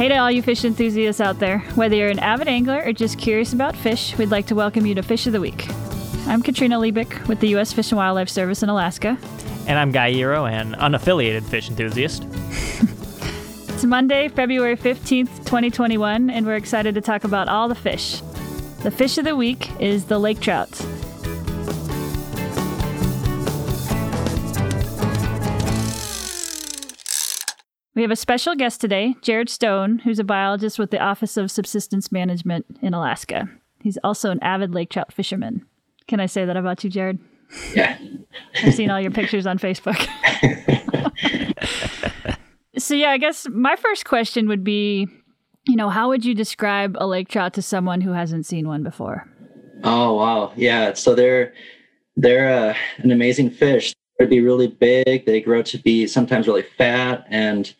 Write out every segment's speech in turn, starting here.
Hey to all you fish enthusiasts out there. Whether you're an avid angler or just curious about fish, we'd like to welcome you to Fish of the Week. I'm Katrina Liebich with the U.S. Fish and Wildlife Service in Alaska. And I'm Guy Eroh, an unaffiliated fish enthusiast. it's Monday, February 15th, 2021, and we're excited to talk about all the fish. The fish of the week is the lake trout. We have a special guest today, Jared Stone, who's a biologist with the Office of Subsistence Management in Alaska. He's also an avid lake trout fisherman. Can I say that about you, Jared? Yeah. I've seen all your pictures on Facebook. so, yeah, I guess my first question would be you know, how would you describe a lake trout to someone who hasn't seen one before? Oh, wow. Yeah. So they're, they're uh, an amazing fish. They'd be really big. They grow to be sometimes really fat and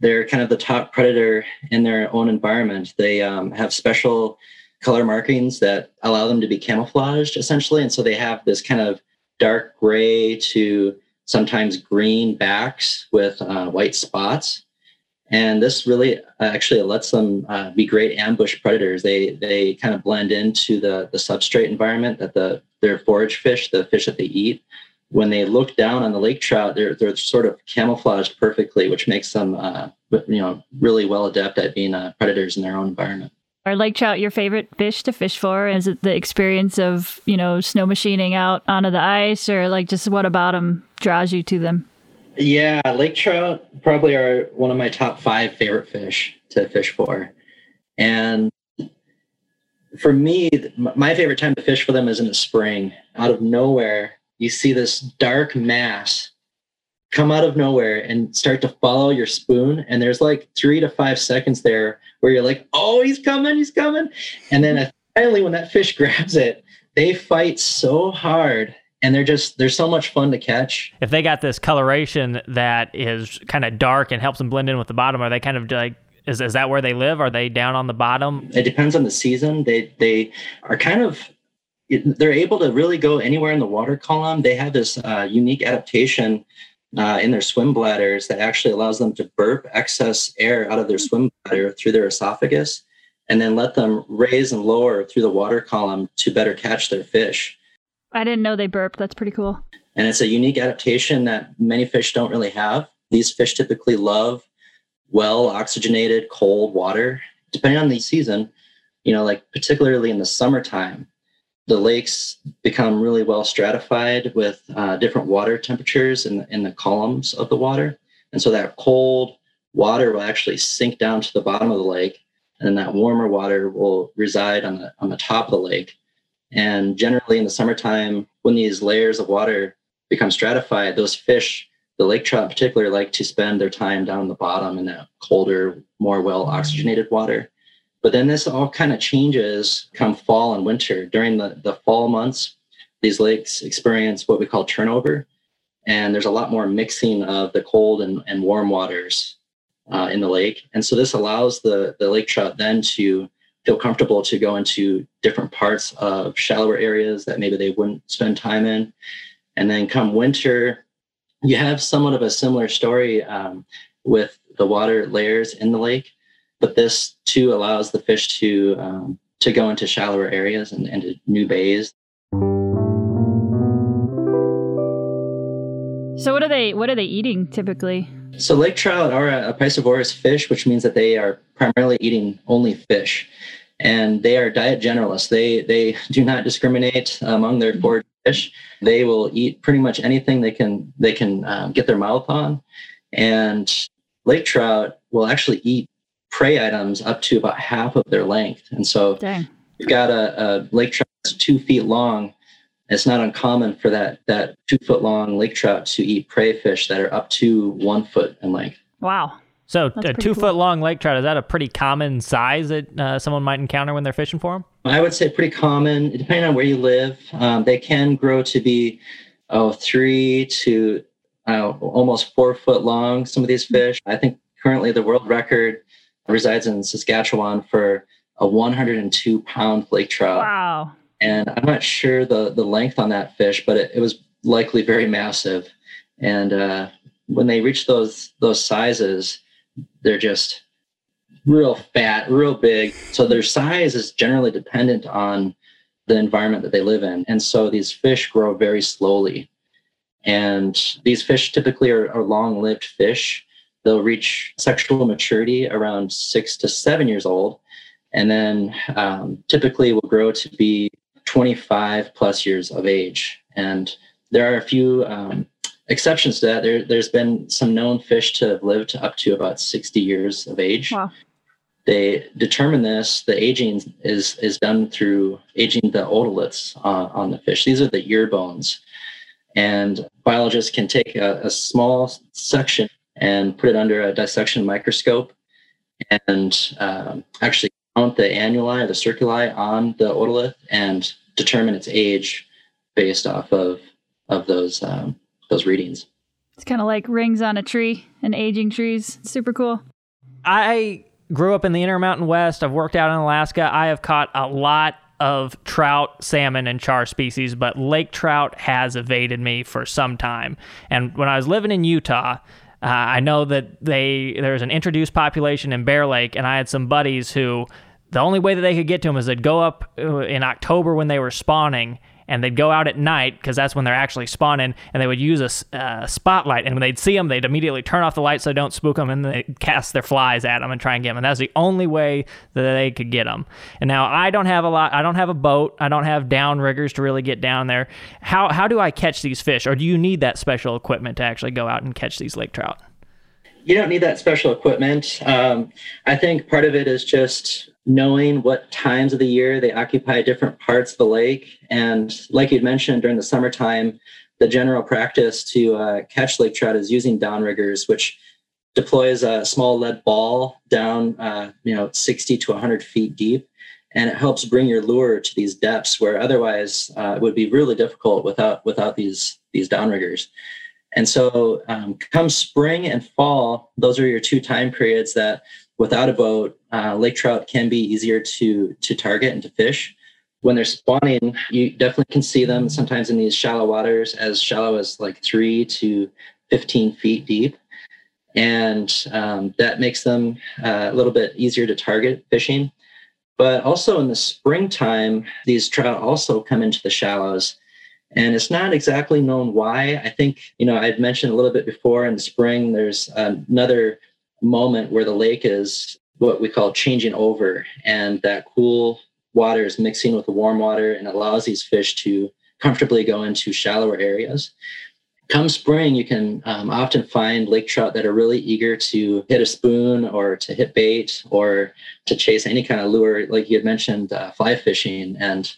they're kind of the top predator in their own environment. They um, have special color markings that allow them to be camouflaged essentially. And so they have this kind of dark gray to sometimes green backs with uh, white spots. And this really uh, actually lets them uh, be great ambush predators. They they kind of blend into the, the substrate environment that the their forage fish, the fish that they eat, when they look down on the lake trout, they're they're sort of camouflaged perfectly, which makes them uh, you know really well adept at being uh, predators in their own environment. Are lake trout your favorite fish to fish for? Is it the experience of you know snow machining out onto the ice, or like just what about them draws you to them? Yeah, lake trout probably are one of my top five favorite fish to fish for, and for me, my favorite time to fish for them is in the spring. Out of nowhere, you see this dark mass come out of nowhere and start to follow your spoon. And there's like three to five seconds there where you're like, oh, he's coming, he's coming. And then finally, when that fish grabs it, they fight so hard and they're just they're so much fun to catch. If they got this coloration that is kind of dark and helps them blend in with the bottom, are they kind of like is, is that where they live? Are they down on the bottom? It depends on the season. They they are kind of they're able to really go anywhere in the water column. They have this uh, unique adaptation uh, in their swim bladders that actually allows them to burp excess air out of their swim bladder through their esophagus and then let them raise and lower through the water column to better catch their fish. I didn't know they burp. That's pretty cool. And it's a unique adaptation that many fish don't really have. These fish typically love well oxygenated cold water. Depending on the season, you know, like particularly in the summertime, the lakes become really well stratified with uh, different water temperatures in, in the columns of the water. And so that cold water will actually sink down to the bottom of the lake, and then that warmer water will reside on the on the top of the lake. And generally in the summertime, when these layers of water become stratified, those fish, the lake trout in particular, like to spend their time down the bottom in that colder, more well oxygenated water. But then this all kind of changes come fall and winter. During the, the fall months, these lakes experience what we call turnover. And there's a lot more mixing of the cold and, and warm waters uh, in the lake. And so this allows the, the lake trout then to feel comfortable to go into different parts of shallower areas that maybe they wouldn't spend time in. And then come winter, you have somewhat of a similar story um, with the water layers in the lake but this too allows the fish to um, to go into shallower areas and into new bays. So what are they what are they eating typically? So lake trout are a, a piscivorous fish, which means that they are primarily eating only fish, and they are diet generalists. They they do not discriminate among their forage fish. They will eat pretty much anything they can they can um, get their mouth on, and lake trout will actually eat prey items up to about half of their length. And so Dang. you've got a, a lake trout that's two feet long. It's not uncommon for that that two foot long lake trout to eat prey fish that are up to one foot in length. Wow. So That's a two cool. foot long lake trout is that a pretty common size that uh, someone might encounter when they're fishing for them? I would say pretty common, depending on where you live. Um, they can grow to be oh three to uh, almost four foot long. Some of these fish. I think currently the world record resides in Saskatchewan for a 102 pound lake trout. Wow. And I'm not sure the, the length on that fish, but it, it was likely very massive. And uh, when they reach those those sizes, they're just real fat, real big. So their size is generally dependent on the environment that they live in. And so these fish grow very slowly. And these fish typically are, are long lived fish. They'll reach sexual maturity around six to seven years old, and then um, typically will grow to be 25 plus years of age. And there are a few um, exceptions to that. There, there's been some known fish to have lived up to about 60 years of age. Wow. They determine this. The aging is is done through aging the otoliths uh, on the fish. These are the ear bones, and biologists can take a, a small section and put it under a dissection microscope and um, actually count the annuli the circuli on the otolith and determine its age based off of of those um, those readings. It's kind of like rings on a tree and aging trees. super cool. I grew up in the Intermountain West. I've worked out in Alaska. I have caught a lot of trout, salmon, and char species, but lake trout has evaded me for some time. And when I was living in Utah, uh, I know that they there's an introduced population in Bear Lake, and I had some buddies who the only way that they could get to them is they'd go up uh, in October when they were spawning, and they'd go out at night because that's when they're actually spawning, and they would use a uh, spotlight, and when they'd see them, they'd immediately turn off the light so they don't spook them, and they cast their flies at them and try and get them, and that's the only way that they could get them. And now I don't have a lot, I don't have a boat, I don't have downriggers to really get down there. How how do I catch these fish, or do you need that special equipment to actually go out and catch these lake trout? You don't need that special equipment. Um, I think part of it is just knowing what times of the year they occupy different parts of the lake. And like you'd mentioned during the summertime, the general practice to uh, catch lake trout is using downriggers, which deploys a small lead ball down, uh, you know, 60 to 100 feet deep. And it helps bring your lure to these depths where otherwise uh, it would be really difficult without without these these downriggers. And so, um, come spring and fall, those are your two time periods that without a boat, uh, lake trout can be easier to to target and to fish. When they're spawning, you definitely can see them sometimes in these shallow waters, as shallow as like three to 15 feet deep. And um, that makes them uh, a little bit easier to target fishing. But also in the springtime, these trout also come into the shallows. And it's not exactly known why. I think, you know, I'd mentioned a little bit before in the spring, there's another moment where the lake is what we call changing over, and that cool water is mixing with the warm water and allows these fish to comfortably go into shallower areas. Come spring, you can um, often find lake trout that are really eager to hit a spoon or to hit bait or to chase any kind of lure, like you had mentioned, uh, fly fishing. And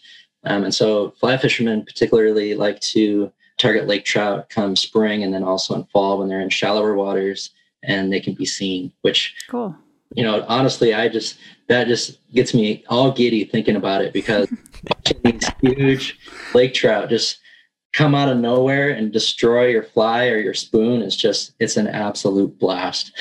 um, and so fly fishermen particularly like to target lake trout come spring and then also in fall when they're in shallower waters and they can be seen, which cool. You know, honestly, I just that just gets me all giddy thinking about it because these huge lake trout just come out of nowhere and destroy your fly or your spoon is just it's an absolute blast.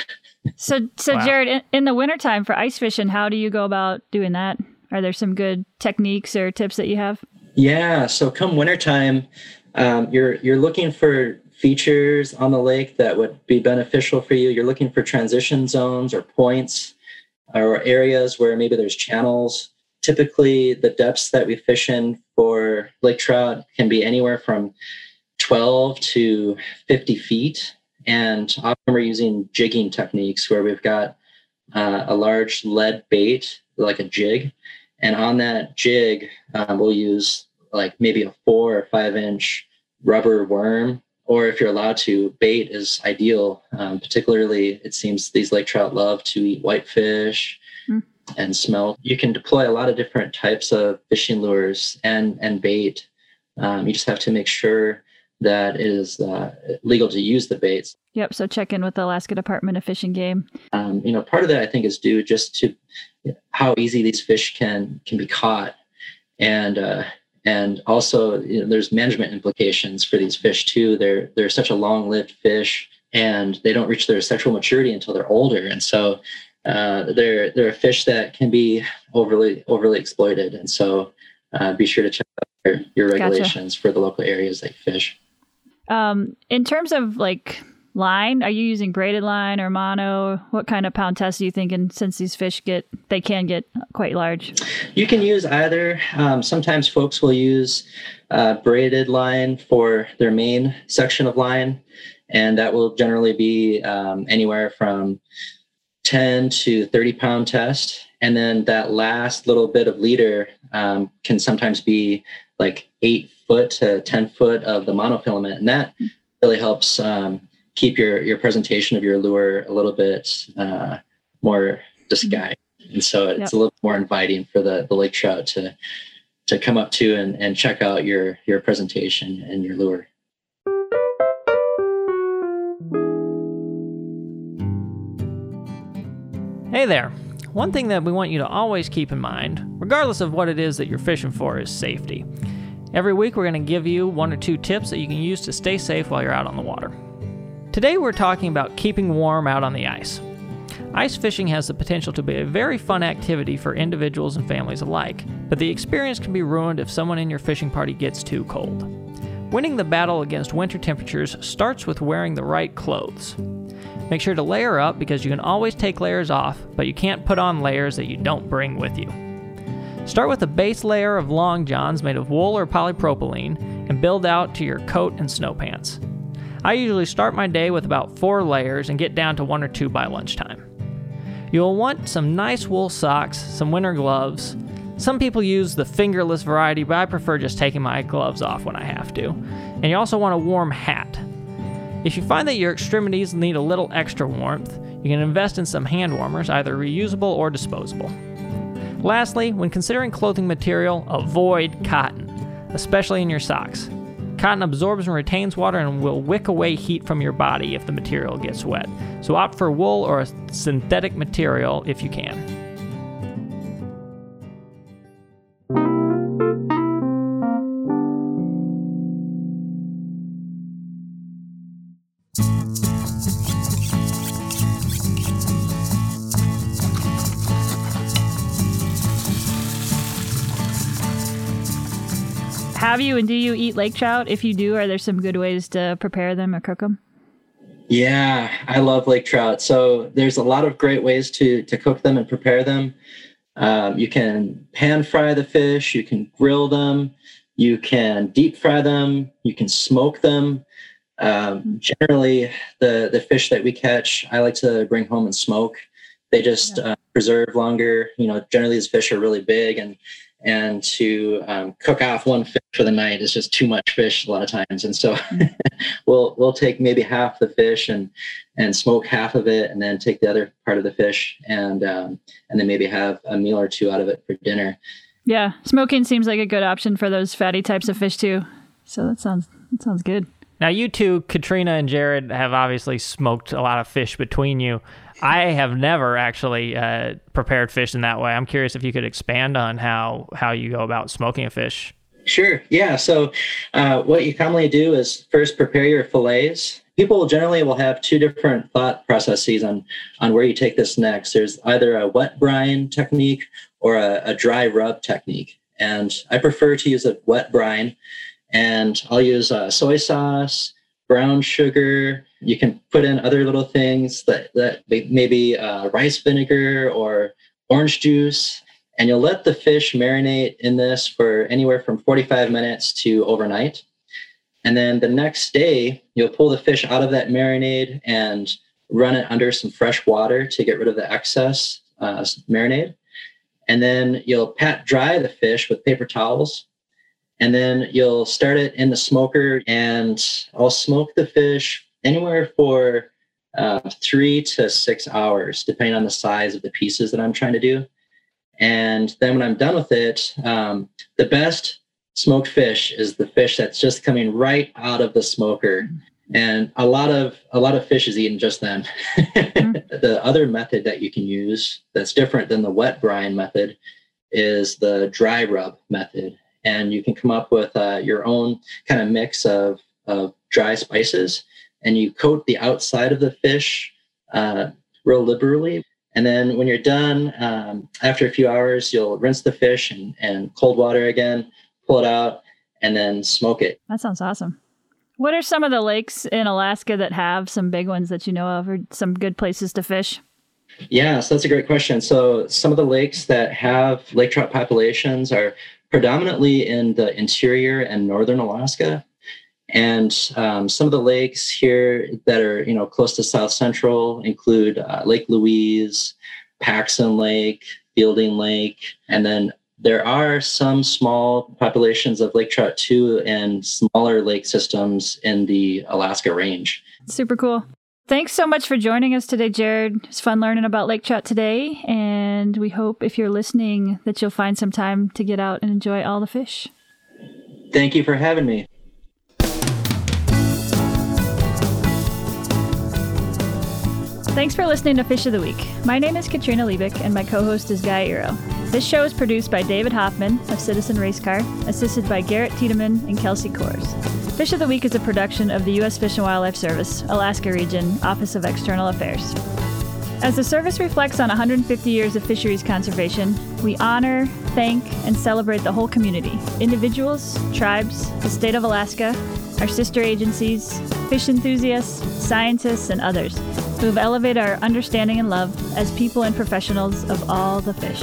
So so wow. Jared, in, in the wintertime for ice fishing, how do you go about doing that? Are there some good techniques or tips that you have? Yeah, so come wintertime, um, you're you're looking for features on the lake that would be beneficial for you. You're looking for transition zones or points or areas where maybe there's channels. Typically, the depths that we fish in for lake trout can be anywhere from 12 to 50 feet. And often we're using jigging techniques where we've got uh, a large lead bait, like a jig. And on that jig, um, we'll use like maybe a four or five inch rubber worm or if you're allowed to, bait is ideal. Um, particularly, it seems these lake trout love to eat whitefish mm. and smelt. You can deploy a lot of different types of fishing lures and and bait. Um, you just have to make sure that it is uh, legal to use the baits. Yep. So check in with the Alaska Department of Fish and Game. Um, you know, part of that I think is due just to how easy these fish can can be caught, and uh, and also you know, there's management implications for these fish too. They're they're such a long-lived fish and they don't reach their sexual maturity until they're older. And so uh, they're they're a fish that can be overly overly exploited. And so uh, be sure to check out your, your regulations gotcha. for the local areas they fish. Um, in terms of like line? Are you using braided line or mono? What kind of pound test are you thinking since these fish get, they can get quite large? You can use either. Um, sometimes folks will use uh, braided line for their main section of line, and that will generally be um, anywhere from 10 to 30 pound test. And then that last little bit of leader um, can sometimes be like eight foot to 10 foot of the monofilament. And that really helps um, keep your, your presentation of your lure a little bit uh, more disguised. And so it's yep. a little more inviting for the, the lake trout to, to come up to and, and check out your, your presentation and your lure. Hey there. One thing that we want you to always keep in mind, regardless of what it is that you're fishing for, is safety. Every week, we're going to give you one or two tips that you can use to stay safe while you're out on the water. Today, we're talking about keeping warm out on the ice. Ice fishing has the potential to be a very fun activity for individuals and families alike, but the experience can be ruined if someone in your fishing party gets too cold. Winning the battle against winter temperatures starts with wearing the right clothes. Make sure to layer up because you can always take layers off, but you can't put on layers that you don't bring with you. Start with a base layer of long johns made of wool or polypropylene and build out to your coat and snow pants. I usually start my day with about four layers and get down to one or two by lunchtime. You'll want some nice wool socks, some winter gloves. Some people use the fingerless variety, but I prefer just taking my gloves off when I have to. And you also want a warm hat. If you find that your extremities need a little extra warmth, you can invest in some hand warmers, either reusable or disposable. Lastly, when considering clothing material, avoid cotton, especially in your socks. Cotton absorbs and retains water and will wick away heat from your body if the material gets wet. So opt for wool or a synthetic material if you can. Have you and do you eat lake trout? If you do, are there some good ways to prepare them or cook them? Yeah, I love lake trout. So there's a lot of great ways to to cook them and prepare them. Um, you can pan fry the fish. You can grill them. You can deep fry them. You can smoke them. Um, generally, the the fish that we catch, I like to bring home and smoke. They just yeah. uh, preserve longer. You know, generally these fish are really big, and and to um, cook off one fish for the night is just too much fish a lot of times. And so we'll we'll take maybe half the fish and and smoke half of it and then take the other part of the fish and um, and then maybe have a meal or two out of it for dinner. Yeah smoking seems like a good option for those fatty types of fish too. So that sounds that sounds good. Now you two katrina and jared have obviously smoked a lot of fish between you I have never actually uh, prepared fish in that way. I'm curious if you could expand on how how you go about smoking a fish. Sure. Yeah. So, uh, what you commonly do is first prepare your fillets. People generally will have two different thought processes on on where you take this next. There's either a wet brine technique or a, a dry rub technique, and I prefer to use a wet brine. And I'll use uh, soy sauce, brown sugar, you can put in other little things that, that maybe uh, rice vinegar or orange juice, and you'll let the fish marinate in this for anywhere from 45 minutes to overnight. And then the next day, you'll pull the fish out of that marinade and run it under some fresh water to get rid of the excess uh, marinade. And then you'll pat dry the fish with paper towels. And then you'll start it in the smoker and I'll smoke the fish anywhere for uh, three to six hours, depending on the size of the pieces that I'm trying to do. And then when I'm done with it, um, the best smoked fish is the fish that's just coming right out of the smoker. And a lot of a lot of fish is eaten just then. mm-hmm. The other method that you can use that's different than the wet brine method is the dry rub method. And you can come up with uh, your own kind of mix of, of dry spices and you coat the outside of the fish uh, real liberally. And then when you're done, um, after a few hours, you'll rinse the fish in, in cold water again, pull it out, and then smoke it. That sounds awesome. What are some of the lakes in Alaska that have some big ones that you know of or some good places to fish? Yeah, so that's a great question. So some of the lakes that have lake trout populations are predominantly in the interior and northern Alaska. And um, some of the lakes here that are, you know, close to South Central include uh, Lake Louise, Paxson Lake, Fielding Lake, and then there are some small populations of lake trout too and smaller lake systems in the Alaska range. Super cool. Thanks so much for joining us today, Jared. It's fun learning about lake trout today, and we hope if you're listening that you'll find some time to get out and enjoy all the fish. Thank you for having me. Thanks for listening to Fish of the Week. My name is Katrina Liebich, and my co host is Guy Eroh. This show is produced by David Hoffman of Citizen Race Car, assisted by Garrett Tiedemann and Kelsey Kors. Fish of the Week is a production of the U.S. Fish and Wildlife Service, Alaska Region, Office of External Affairs. As the service reflects on 150 years of fisheries conservation, we honor, thank, and celebrate the whole community individuals, tribes, the state of Alaska, our sister agencies, fish enthusiasts, scientists, and others who have elevated our understanding and love as people and professionals of all the fish.